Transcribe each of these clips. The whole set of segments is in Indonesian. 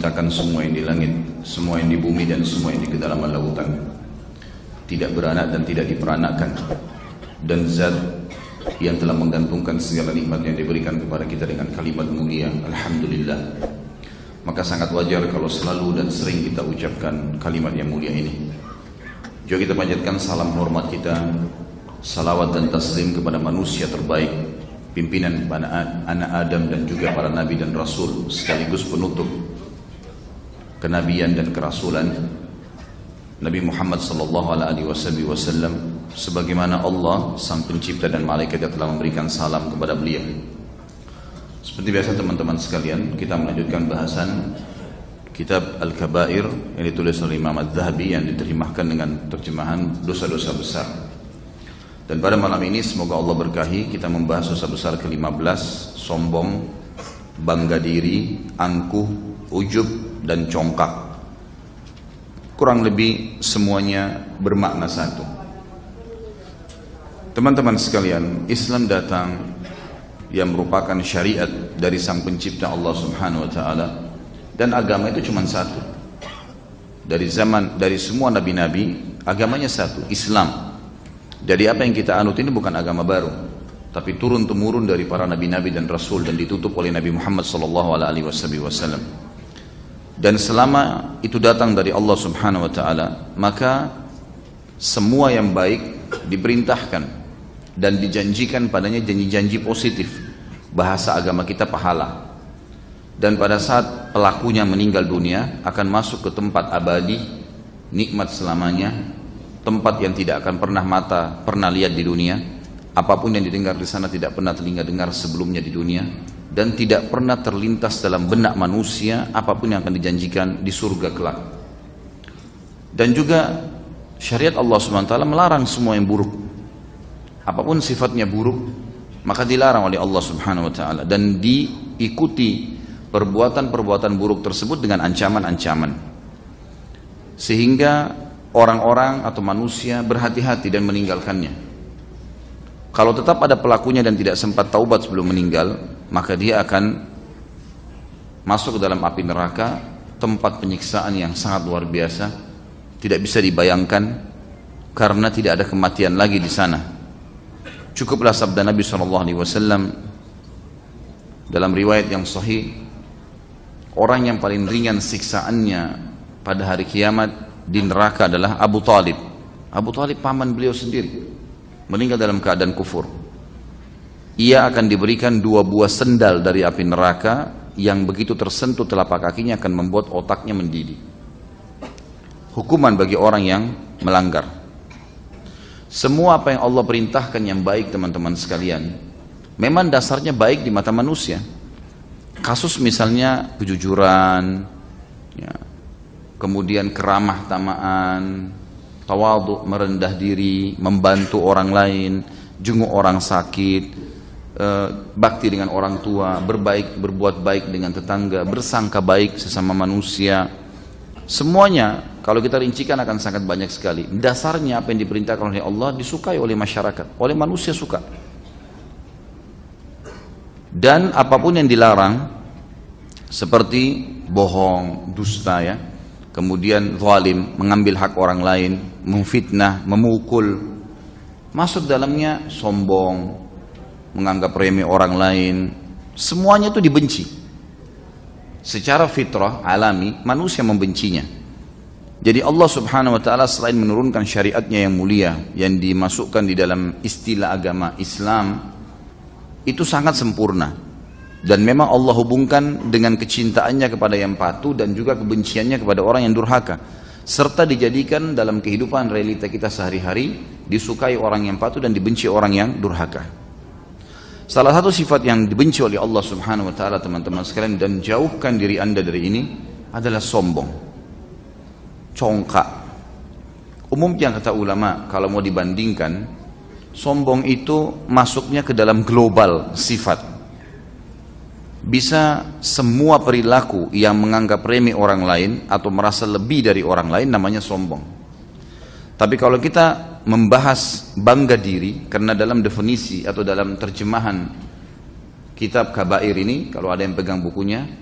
menciptakan semua yang di langit, semua yang di bumi dan semua yang di kedalaman lautan. Tidak beranak dan tidak diperanakkan. Dan zat yang telah menggantungkan segala nikmat yang diberikan kepada kita dengan kalimat mulia Alhamdulillah maka sangat wajar kalau selalu dan sering kita ucapkan kalimat yang mulia ini juga kita panjatkan salam hormat kita salawat dan taslim kepada manusia terbaik pimpinan anak Adam dan juga para nabi dan rasul sekaligus penutup kenabian dan kerasulan Nabi Muhammad sallallahu alaihi wasallam sebagaimana Allah sang pencipta dan malaikat telah memberikan salam kepada beliau. Seperti biasa teman-teman sekalian, kita melanjutkan bahasan kitab Al-Kabair yang ditulis oleh Imam Az-Zahabi yang diterjemahkan dengan terjemahan dosa-dosa besar. Dan pada malam ini semoga Allah berkahi kita membahas dosa besar ke-15, sombong, bangga diri, angkuh, ujub dan congkak. Kurang lebih semuanya bermakna satu. Teman-teman sekalian, Islam datang yang merupakan syariat dari sang pencipta Allah Subhanahu wa taala dan agama itu cuma satu. Dari zaman dari semua nabi-nabi, agamanya satu, Islam. Jadi apa yang kita anut ini bukan agama baru, tapi turun temurun dari para nabi-nabi dan rasul dan ditutup oleh Nabi Muhammad sallallahu alaihi wasallam. Dan selama itu datang dari Allah Subhanahu wa taala, maka semua yang baik diperintahkan dan dijanjikan padanya janji-janji positif. Bahasa agama kita pahala. Dan pada saat pelakunya meninggal dunia akan masuk ke tempat abadi, nikmat selamanya, tempat yang tidak akan pernah mata pernah lihat di dunia apa pun yang didengar di sana tidak pernah telinga dengar sebelumnya di dunia dan tidak pernah terlintas dalam benak manusia apa pun yang akan dijanjikan di surga kelak. Dan juga syariat Allah SWT melarang semua yang buruk. Apa pun sifatnya buruk maka dilarang oleh Allah Subhanahu wa taala dan diikuti perbuatan-perbuatan buruk tersebut dengan ancaman-ancaman. Sehingga orang-orang atau manusia berhati-hati dan meninggalkannya. Kalau tetap ada pelakunya dan tidak sempat taubat sebelum meninggal, maka dia akan masuk ke dalam api neraka, tempat penyiksaan yang sangat luar biasa, tidak bisa dibayangkan karena tidak ada kematian lagi di sana. Cukuplah sabda Nabi SAW dalam riwayat yang sahih, orang yang paling ringan siksaannya pada hari kiamat di neraka adalah Abu Talib. Abu Talib paman beliau sendiri. Meninggal dalam keadaan kufur. Ia akan diberikan dua buah sendal dari api neraka yang begitu tersentuh telapak kakinya akan membuat otaknya mendidih. Hukuman bagi orang yang melanggar. Semua apa yang Allah perintahkan yang baik teman-teman sekalian, memang dasarnya baik di mata manusia. Kasus misalnya kejujuran, ya, kemudian keramah tamaan, tawadhu merendah diri, membantu orang lain, jenguk orang sakit, bakti dengan orang tua, berbaik berbuat baik dengan tetangga, bersangka baik sesama manusia. Semuanya kalau kita rincikan akan sangat banyak sekali. Dasarnya apa yang diperintahkan oleh Allah disukai oleh masyarakat, oleh manusia suka. Dan apa pun yang dilarang seperti bohong, dusta ya, kemudian zalim, mengambil hak orang lain, memfitnah, memukul, masuk dalamnya sombong, menganggap remeh orang lain, semuanya itu dibenci. Secara fitrah alami manusia membencinya. Jadi Allah Subhanahu wa taala selain menurunkan syariatnya yang mulia yang dimasukkan di dalam istilah agama Islam itu sangat sempurna dan memang Allah hubungkan dengan kecintaannya kepada yang patuh dan juga kebenciannya kepada orang yang durhaka serta dijadikan dalam kehidupan realita kita sehari-hari disukai orang yang patuh dan dibenci orang yang durhaka salah satu sifat yang dibenci oleh Allah subhanahu wa ta'ala teman-teman sekalian dan jauhkan diri anda dari ini adalah sombong congkak umumnya kata ulama kalau mau dibandingkan sombong itu masuknya ke dalam global sifat bisa semua perilaku yang menganggap remeh orang lain atau merasa lebih dari orang lain namanya sombong. Tapi kalau kita membahas bangga diri karena dalam definisi atau dalam terjemahan kitab kabair ini kalau ada yang pegang bukunya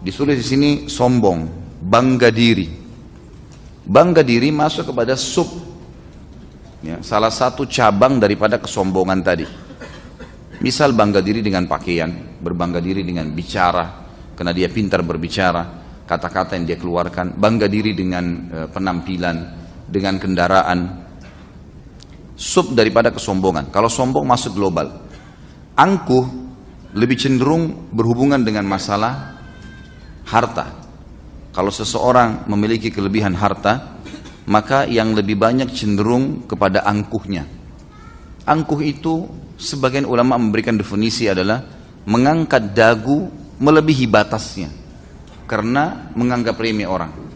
Disulis di sini sombong, bangga diri. Bangga diri masuk kepada sub. Ya, salah satu cabang daripada kesombongan tadi. Misal bangga diri dengan pakaian, berbangga diri dengan bicara, karena dia pintar berbicara, kata-kata yang dia keluarkan, bangga diri dengan e, penampilan, dengan kendaraan. Sub daripada kesombongan. Kalau sombong masuk global. Angkuh lebih cenderung berhubungan dengan masalah harta. Kalau seseorang memiliki kelebihan harta, maka yang lebih banyak cenderung kepada angkuhnya. Angkuh itu sebagian ulama memberikan definisi adalah mengangkat dagu melebihi batasnya karena menganggap remeh orang.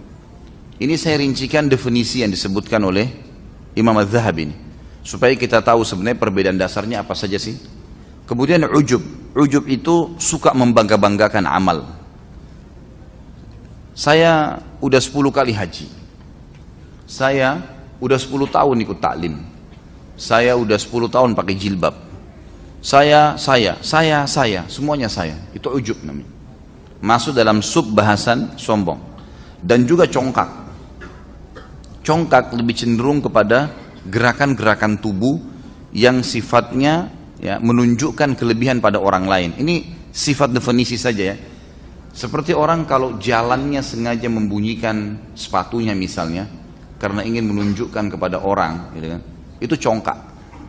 Ini saya rincikan definisi yang disebutkan oleh Imam Az-Zahabi ini supaya kita tahu sebenarnya perbedaan dasarnya apa saja sih. Kemudian ujub, ujub itu suka membangga-banggakan amal. Saya udah 10 kali haji. Saya udah 10 tahun ikut taklim. Saya udah 10 tahun pakai jilbab. Saya, saya, saya, saya, semuanya saya. Itu ujub namanya. Masuk dalam sub bahasan sombong. Dan juga congkak. Congkak lebih cenderung kepada gerakan-gerakan tubuh yang sifatnya ya, menunjukkan kelebihan pada orang lain. Ini sifat definisi saja ya. Seperti orang kalau jalannya sengaja membunyikan sepatunya misalnya, karena ingin menunjukkan kepada orang, gitu kan, itu congkak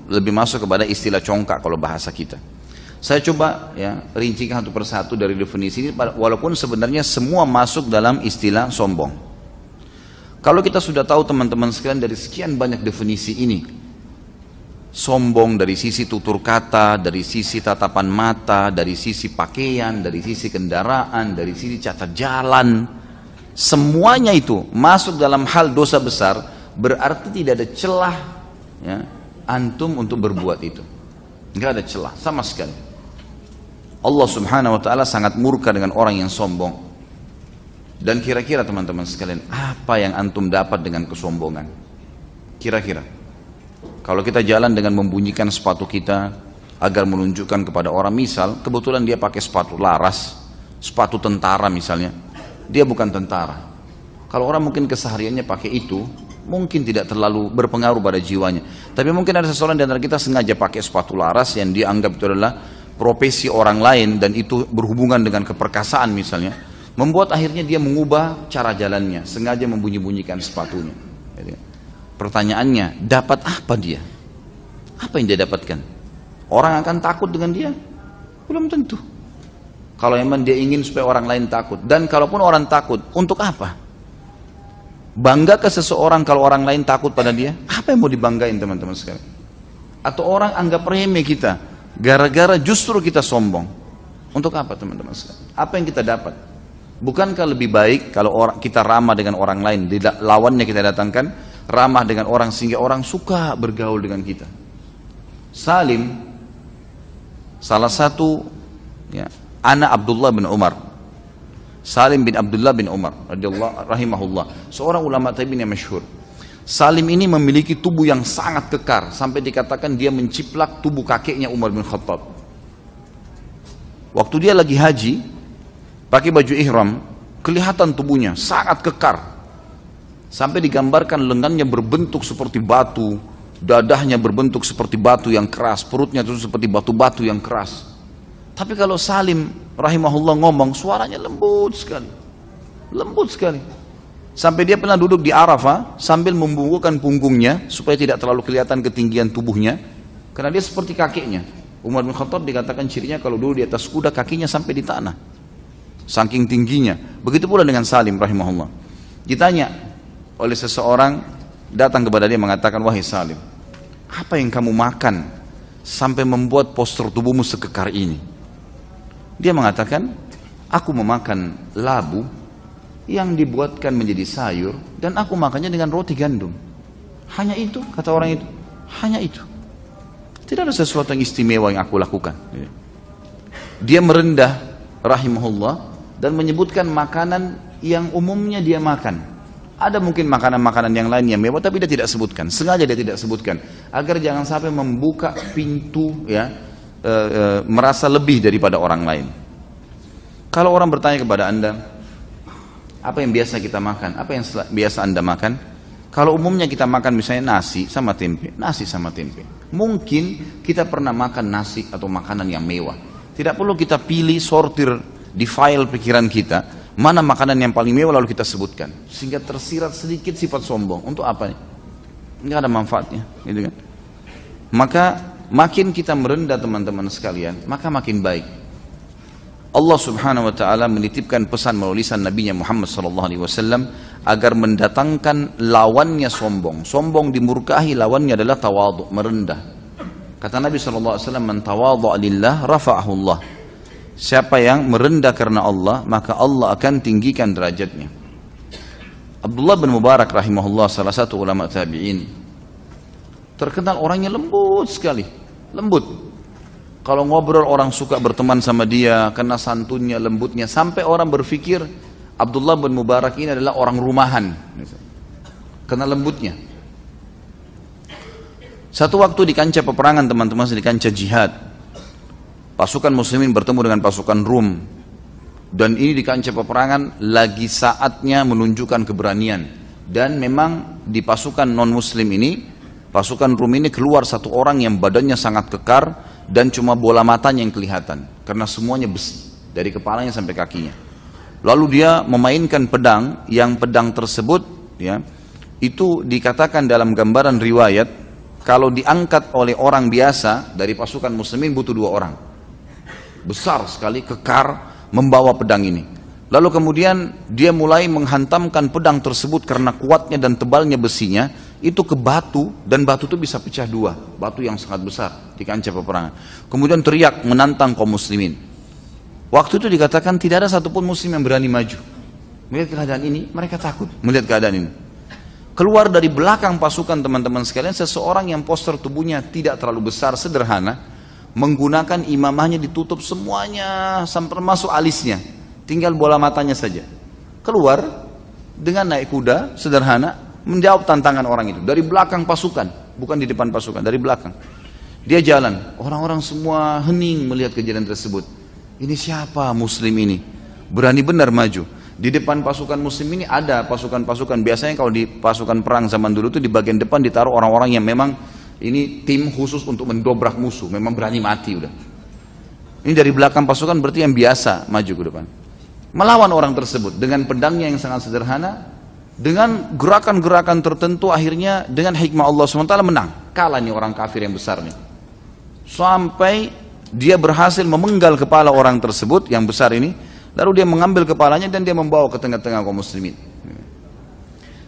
lebih masuk kepada istilah congkak kalau bahasa kita. Saya coba ya rincikan satu persatu dari definisi ini walaupun sebenarnya semua masuk dalam istilah sombong. Kalau kita sudah tahu teman-teman sekalian dari sekian banyak definisi ini, sombong dari sisi tutur kata, dari sisi tatapan mata, dari sisi pakaian, dari sisi kendaraan, dari sisi catat jalan, semuanya itu masuk dalam hal dosa besar, berarti tidak ada celah ya, antum untuk berbuat itu. Enggak ada celah sama sekali. Allah Subhanahu wa taala sangat murka dengan orang yang sombong. Dan kira-kira teman-teman sekalian, apa yang antum dapat dengan kesombongan? Kira-kira. Kalau kita jalan dengan membunyikan sepatu kita agar menunjukkan kepada orang, misal kebetulan dia pakai sepatu laras, sepatu tentara misalnya, dia bukan tentara. Kalau orang mungkin kesehariannya pakai itu, mungkin tidak terlalu berpengaruh pada jiwanya. Tapi mungkin ada seseorang di antara kita sengaja pakai sepatu laras yang dia anggap itu adalah profesi orang lain dan itu berhubungan dengan keperkasaan misalnya. Membuat akhirnya dia mengubah cara jalannya, sengaja membunyi-bunyikan sepatunya. Pertanyaannya, dapat apa dia? Apa yang dia dapatkan? Orang akan takut dengan dia? Belum tentu. Kalau memang dia ingin supaya orang lain takut. Dan kalaupun orang takut, untuk apa? Bangga ke seseorang kalau orang lain takut pada dia? Apa yang mau dibanggain teman-teman sekalian? Atau orang anggap remeh kita gara-gara justru kita sombong. Untuk apa teman-teman sekalian? Apa yang kita dapat? Bukankah lebih baik kalau orang kita ramah dengan orang lain, lawannya kita datangkan ramah dengan orang sehingga orang suka bergaul dengan kita. Salim salah satu ya, anak Abdullah bin Umar Salim bin Abdullah bin Umar rahimahullah, seorang ulama tabi'in yang masyhur. Salim ini memiliki tubuh yang sangat kekar sampai dikatakan dia menciplak tubuh kakeknya Umar bin Khattab. Waktu dia lagi haji, pakai baju ihram, kelihatan tubuhnya sangat kekar. Sampai digambarkan lengannya berbentuk seperti batu, dadahnya berbentuk seperti batu yang keras, perutnya itu seperti batu-batu yang keras. Tapi kalau Salim rahimahullah ngomong suaranya lembut sekali. Lembut sekali. Sampai dia pernah duduk di Arafah sambil membungkukkan punggungnya supaya tidak terlalu kelihatan ketinggian tubuhnya. Karena dia seperti kakeknya. Umar bin Khattab dikatakan cirinya kalau dulu di atas kuda kakinya sampai di tanah. Saking tingginya. Begitu pula dengan Salim rahimahullah. Ditanya oleh seseorang datang kepada dia mengatakan, wahai Salim, apa yang kamu makan sampai membuat postur tubuhmu sekekar ini? Dia mengatakan, aku memakan labu yang dibuatkan menjadi sayur dan aku makannya dengan roti gandum. Hanya itu, kata orang itu. Hanya itu. Tidak ada sesuatu yang istimewa yang aku lakukan. Dia merendah rahimahullah dan menyebutkan makanan yang umumnya dia makan. Ada mungkin makanan-makanan yang lain yang mewah tapi dia tidak sebutkan. Sengaja dia tidak sebutkan agar jangan sampai membuka pintu ya e, e, merasa lebih daripada orang lain. Kalau orang bertanya kepada anda, apa yang biasa kita makan? Apa yang biasa anda makan? Kalau umumnya kita makan misalnya nasi sama tempe, nasi sama tempe. Mungkin kita pernah makan nasi atau makanan yang mewah. Tidak perlu kita pilih sortir di file pikiran kita mana makanan yang paling mewah lalu kita sebutkan sehingga tersirat sedikit sifat sombong. Untuk apa nih? Enggak ada manfaatnya, gitu kan? Maka makin kita merendah teman-teman sekalian, maka makin baik. Allah Subhanahu wa taala menitipkan pesan melalui lisan Nabi Muhammad sallallahu alaihi wasallam agar mendatangkan lawannya sombong. Sombong dimurkahi lawannya adalah tawadhu, merendah. Kata Nabi sallallahu alaihi wasallam, "Man tawadha lillah rafa'ahu Allah." Siapa yang merendah karena Allah, maka Allah akan tinggikan derajatnya. Abdullah bin Mubarak rahimahullah salah satu ulama tabi'in terkenal orangnya lembut sekali, lembut. Kalau ngobrol orang suka berteman sama dia karena santunnya, lembutnya. Sampai orang berpikir Abdullah bin Mubarak ini adalah orang rumahan. Karena lembutnya. Satu waktu di kancah peperangan teman-teman di kancah jihad. Pasukan muslimin bertemu dengan pasukan Rum. Dan ini di kancah peperangan lagi saatnya menunjukkan keberanian. Dan memang di pasukan non muslim ini, pasukan Rum ini keluar satu orang yang badannya sangat kekar, dan cuma bola matanya yang kelihatan karena semuanya besi dari kepalanya sampai kakinya. Lalu dia memainkan pedang yang pedang tersebut ya itu dikatakan dalam gambaran riwayat kalau diangkat oleh orang biasa dari pasukan muslimin butuh dua orang. Besar sekali kekar membawa pedang ini. Lalu kemudian dia mulai menghantamkan pedang tersebut karena kuatnya dan tebalnya besinya itu ke batu dan batu itu bisa pecah dua, batu yang sangat besar di kancah peperangan. Kemudian teriak menantang kaum muslimin. Waktu itu dikatakan tidak ada satupun muslim yang berani maju. Melihat keadaan ini, mereka takut melihat keadaan ini. Keluar dari belakang pasukan teman-teman sekalian, seseorang yang poster tubuhnya tidak terlalu besar, sederhana, menggunakan imamahnya ditutup semuanya, sampai masuk alisnya. Tinggal bola matanya saja. Keluar dengan naik kuda, sederhana, menjawab tantangan orang itu dari belakang pasukan, bukan di depan pasukan, dari belakang. Dia jalan, orang-orang semua hening melihat kejadian tersebut. Ini siapa muslim ini? Berani benar maju. Di depan pasukan muslim ini ada pasukan-pasukan. Biasanya kalau di pasukan perang zaman dulu itu di bagian depan ditaruh orang-orang yang memang ini tim khusus untuk mendobrak musuh. Memang berani mati udah. Ini dari belakang pasukan berarti yang biasa maju ke depan. Melawan orang tersebut dengan pedangnya yang sangat sederhana, dengan gerakan-gerakan tertentu akhirnya dengan hikmah Allah SWT menang. Kalah nih orang kafir yang besar nih. Sampai dia berhasil memenggal kepala orang tersebut yang besar ini. Lalu dia mengambil kepalanya dan dia membawa ke tengah-tengah kaum muslimin.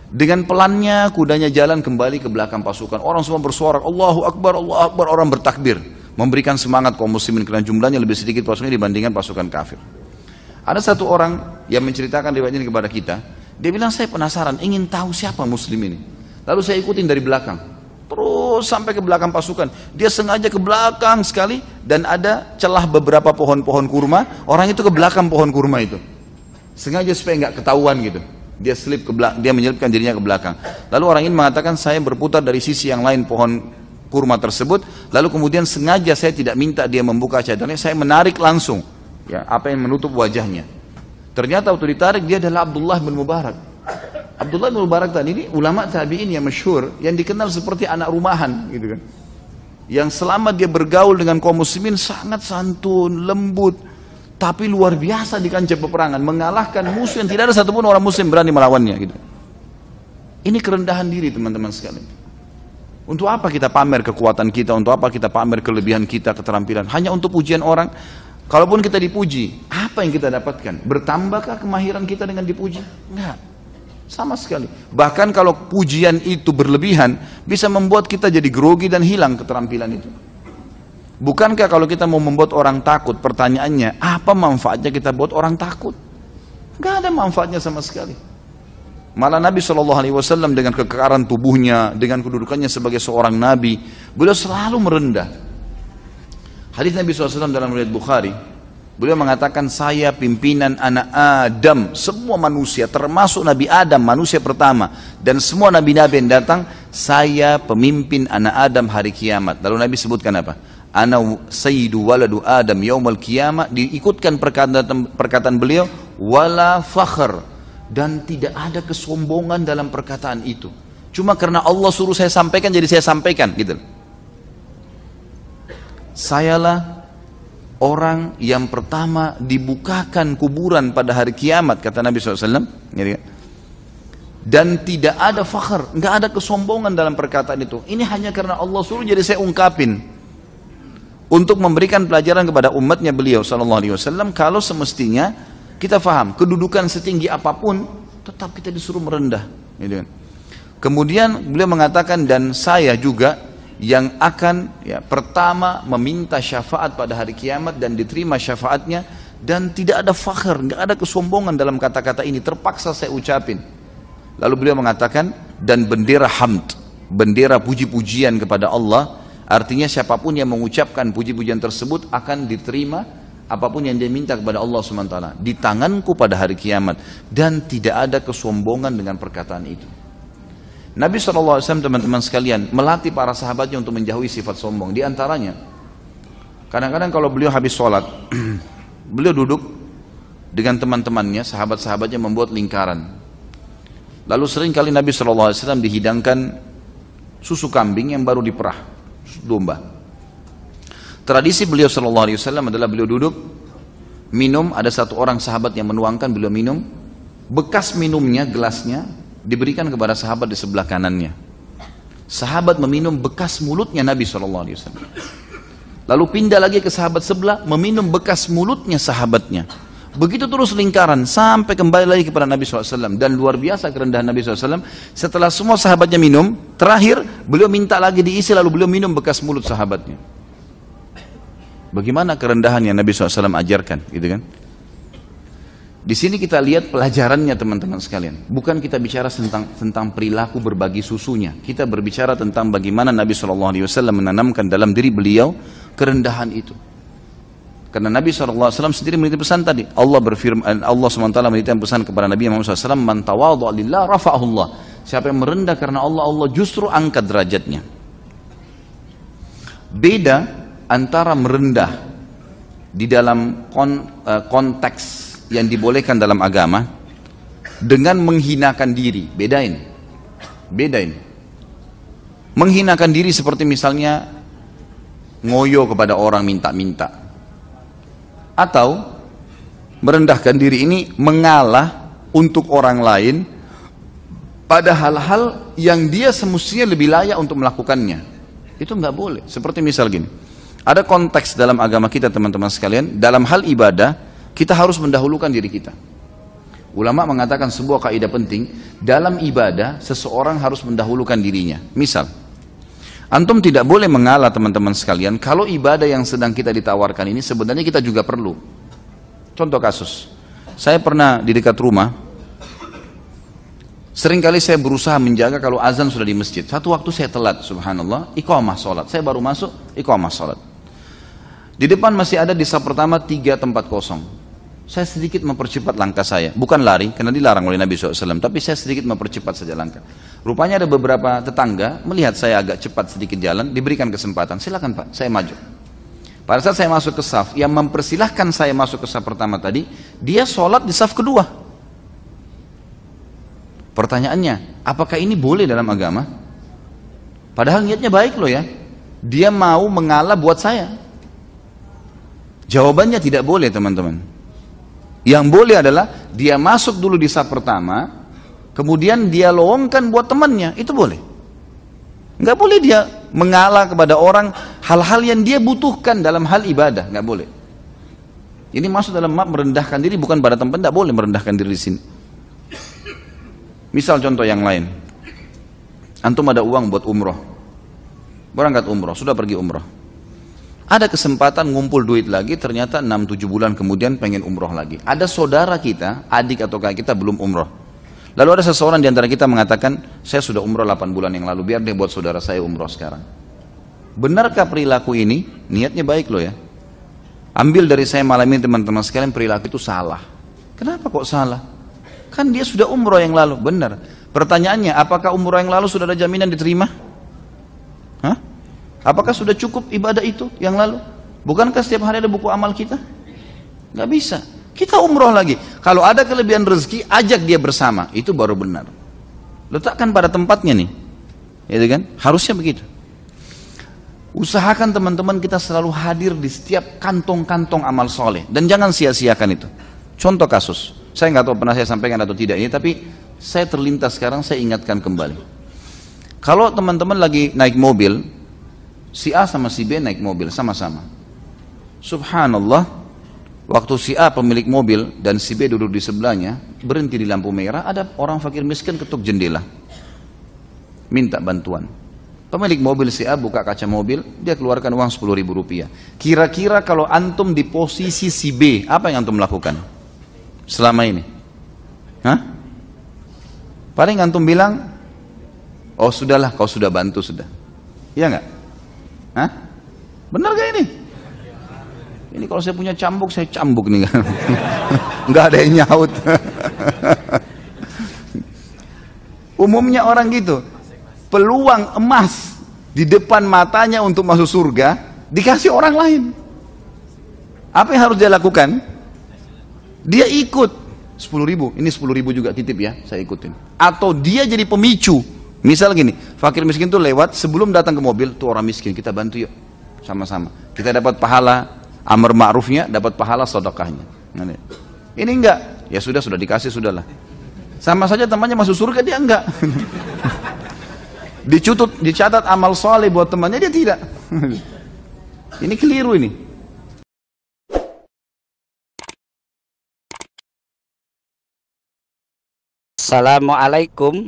Dengan pelannya kudanya jalan kembali ke belakang pasukan. Orang semua bersuara Allahu Akbar, Allahu Akbar. Orang bertakbir. Memberikan semangat kaum muslimin karena jumlahnya lebih sedikit pasukannya dibandingkan pasukan kafir. Ada satu orang yang menceritakan riwayat kepada kita. Dia bilang saya penasaran, ingin tahu siapa muslim ini. Lalu saya ikutin dari belakang. Terus sampai ke belakang pasukan. Dia sengaja ke belakang sekali dan ada celah beberapa pohon-pohon kurma. Orang itu ke belakang pohon kurma itu. Sengaja supaya nggak ketahuan gitu. Dia slip ke belakang, dia menyelipkan dirinya ke belakang. Lalu orang ini mengatakan saya berputar dari sisi yang lain pohon kurma tersebut. Lalu kemudian sengaja saya tidak minta dia membuka cadarnya, saya menarik langsung. Ya, apa yang menutup wajahnya. Ternyata waktu ditarik dia adalah Abdullah bin Mubarak. Abdullah bin Mubarak tadi ini ulama tabi'in yang masyhur yang dikenal seperti anak rumahan gitu kan. Yang selama dia bergaul dengan kaum muslimin sangat santun, lembut, tapi luar biasa di kancah peperangan, mengalahkan musuh yang tidak ada satupun orang muslim berani melawannya gitu. Ini kerendahan diri teman-teman sekalian. Untuk apa kita pamer kekuatan kita? Untuk apa kita pamer kelebihan kita, keterampilan? Hanya untuk pujian orang? Kalaupun kita dipuji, apa yang kita dapatkan? Bertambahkah kemahiran kita dengan dipuji? Enggak. Sama sekali. Bahkan kalau pujian itu berlebihan, bisa membuat kita jadi grogi dan hilang keterampilan itu. Bukankah kalau kita mau membuat orang takut, pertanyaannya, apa manfaatnya kita buat orang takut? Enggak ada manfaatnya sama sekali. Malah Nabi Shallallahu Alaihi Wasallam dengan kekekaran tubuhnya, dengan kedudukannya sebagai seorang Nabi, beliau selalu merendah. Hadis Nabi SAW dalam riwayat Bukhari, beliau mengatakan saya pimpinan anak Adam, semua manusia termasuk Nabi Adam manusia pertama dan semua nabi-nabi yang datang, saya pemimpin anak Adam hari kiamat. Lalu Nabi sebutkan apa? Ana sayyidu waladu adam yaumal qiyamah. Diikutkan perkataan perkataan beliau wala fakhr dan tidak ada kesombongan dalam perkataan itu. Cuma karena Allah suruh saya sampaikan jadi saya sampaikan gitu. Sayalah orang yang pertama dibukakan kuburan pada hari kiamat kata Nabi SAW gitu kan? dan tidak ada fakhr, nggak ada kesombongan dalam perkataan itu. Ini hanya karena Allah suruh jadi saya ungkapin untuk memberikan pelajaran kepada umatnya beliau sallallahu alaihi wasallam kalau semestinya kita faham kedudukan setinggi apa pun tetap kita disuruh merendah gitu kan. Kemudian beliau mengatakan dan saya juga yang akan ya, pertama meminta syafaat pada hari kiamat dan diterima syafaatnya dan tidak ada fakhr, nggak ada kesombongan dalam kata-kata ini terpaksa saya ucapin. Lalu beliau mengatakan dan bendera hamd, bendera puji-pujian kepada Allah Artinya siapa pun yang mengucapkan puji-pujian tersebut akan diterima apa pun yang dia minta kepada Allah SWT di tanganku pada hari kiamat dan tidak ada kesombongan dengan perkataan itu. Nabi SAW teman-teman sekalian melatih para sahabatnya untuk menjauhi sifat sombong. Di antaranya, kadang-kadang kalau beliau habis sholat, beliau duduk dengan teman-temannya, sahabat-sahabatnya membuat lingkaran. Lalu sering kali Nabi SAW dihidangkan susu kambing yang baru diperah domba. Tradisi beliau Shallallahu Alaihi Wasallam adalah beliau duduk minum, ada satu orang sahabat yang menuangkan beliau minum, bekas minumnya gelasnya diberikan kepada sahabat di sebelah kanannya. Sahabat meminum bekas mulutnya Nabi Shallallahu Alaihi Wasallam. Lalu pindah lagi ke sahabat sebelah meminum bekas mulutnya sahabatnya. Begitu terus lingkaran sampai kembali lagi kepada Nabi SAW. Dan luar biasa kerendahan Nabi SAW. Setelah semua sahabatnya minum, terakhir beliau minta lagi diisi lalu beliau minum bekas mulut sahabatnya. Bagaimana kerendahan yang Nabi SAW ajarkan, gitu kan? Di sini kita lihat pelajarannya teman-teman sekalian. Bukan kita bicara tentang tentang perilaku berbagi susunya. Kita berbicara tentang bagaimana Nabi SAW menanamkan dalam diri beliau kerendahan itu. Karena Nabi SAW sendiri menitip pesan tadi. Allah berfirman, Allah SWT menitip pesan kepada Nabi Muhammad SAW, Man tawadhu rafa'ahullah. Siapa yang merendah karena Allah, Allah justru angkat derajatnya. Beda antara merendah di dalam kon, uh, konteks yang dibolehkan dalam agama dengan menghinakan diri. Bedain. Bedain. Menghinakan diri seperti misalnya ngoyo kepada orang minta-minta atau merendahkan diri ini mengalah untuk orang lain pada hal-hal yang dia semestinya lebih layak untuk melakukannya. Itu nggak boleh. Seperti misal gini, ada konteks dalam agama kita teman-teman sekalian, dalam hal ibadah kita harus mendahulukan diri kita. Ulama mengatakan sebuah kaidah penting, dalam ibadah seseorang harus mendahulukan dirinya. Misal, Antum tidak boleh mengalah teman-teman sekalian kalau ibadah yang sedang kita ditawarkan ini sebenarnya kita juga perlu. Contoh kasus, saya pernah di dekat rumah, sering kali saya berusaha menjaga kalau azan sudah di masjid. Satu waktu saya telat, subhanallah, iqamah sholat. Saya baru masuk, iqamah sholat. Di depan masih ada di saat pertama tiga tempat kosong. Saya sedikit mempercepat langkah saya. Bukan lari, karena dilarang oleh Nabi SAW. Tapi saya sedikit mempercepat saja langkah. Rupanya ada beberapa tetangga melihat saya agak cepat sedikit jalan, diberikan kesempatan. Silakan Pak, saya maju. Pada saat saya masuk ke saf, yang mempersilahkan saya masuk ke saf pertama tadi, dia sholat di saf kedua. Pertanyaannya, apakah ini boleh dalam agama? Padahal niatnya baik loh ya. Dia mau mengalah buat saya. Jawabannya tidak boleh teman-teman. Yang boleh adalah dia masuk dulu di saf pertama, kemudian dia lowongkan buat temannya, itu boleh. Nggak boleh dia mengalah kepada orang hal-hal yang dia butuhkan dalam hal ibadah, nggak boleh. Ini masuk dalam mak merendahkan diri bukan pada tempat tidak boleh merendahkan diri di sini. Misal contoh yang lain, antum ada uang buat umroh, berangkat umroh, sudah pergi umroh. Ada kesempatan ngumpul duit lagi, ternyata 6-7 bulan kemudian pengen umroh lagi. Ada saudara kita, adik atau kakak kita belum umroh. Lalu ada seseorang di antara kita mengatakan, saya sudah umroh 8 bulan yang lalu, biar dia buat saudara saya umroh sekarang. Benarkah perilaku ini? Niatnya baik loh ya. Ambil dari saya malam ini teman-teman sekalian, perilaku itu salah. Kenapa kok salah? Kan dia sudah umroh yang lalu, benar. Pertanyaannya, apakah umroh yang lalu sudah ada jaminan diterima? Apakah sudah cukup ibadah itu yang lalu? Bukankah setiap hari ada buku amal kita? Gak bisa. Kita umroh lagi. Kalau ada kelebihan rezeki, ajak dia bersama. Itu baru benar. Letakkan pada tempatnya nih. Ya kan? Harusnya begitu. Usahakan teman-teman kita selalu hadir di setiap kantong-kantong amal soleh. Dan jangan sia-siakan itu. Contoh kasus. Saya nggak tahu pernah saya sampaikan atau tidak ini, tapi saya terlintas sekarang, saya ingatkan kembali. Kalau teman-teman lagi naik mobil, si A sama si B naik mobil sama-sama. Subhanallah, waktu si A pemilik mobil dan si B duduk di sebelahnya, berhenti di lampu merah, ada orang fakir miskin ketuk jendela. Minta bantuan. Pemilik mobil si A buka kaca mobil, dia keluarkan uang 10 ribu rupiah. Kira-kira kalau antum di posisi si B, apa yang antum lakukan? Selama ini? Hah? Paling antum bilang, oh sudahlah kau sudah bantu sudah. Iya nggak? Hah? Benar gak ini? Ini kalau saya punya cambuk, saya cambuk nih kan. Nggak ada yang nyaut. Umumnya orang gitu. Peluang emas di depan matanya untuk masuk surga dikasih orang lain. Apa yang harus dia lakukan? Dia ikut 10 ribu, ini 10 ribu juga titip ya, saya ikutin. Atau dia jadi pemicu, Misal gini, fakir miskin itu lewat sebelum datang ke mobil, tuh orang miskin kita bantu yuk sama-sama. Kita dapat pahala amar ma'rufnya, dapat pahala sedekahnya. Nah, ini enggak, ya sudah sudah dikasih sudahlah. Sama saja temannya masuk surga dia enggak. Dicutut, dicatat amal soleh buat temannya dia tidak. ini keliru ini. Assalamualaikum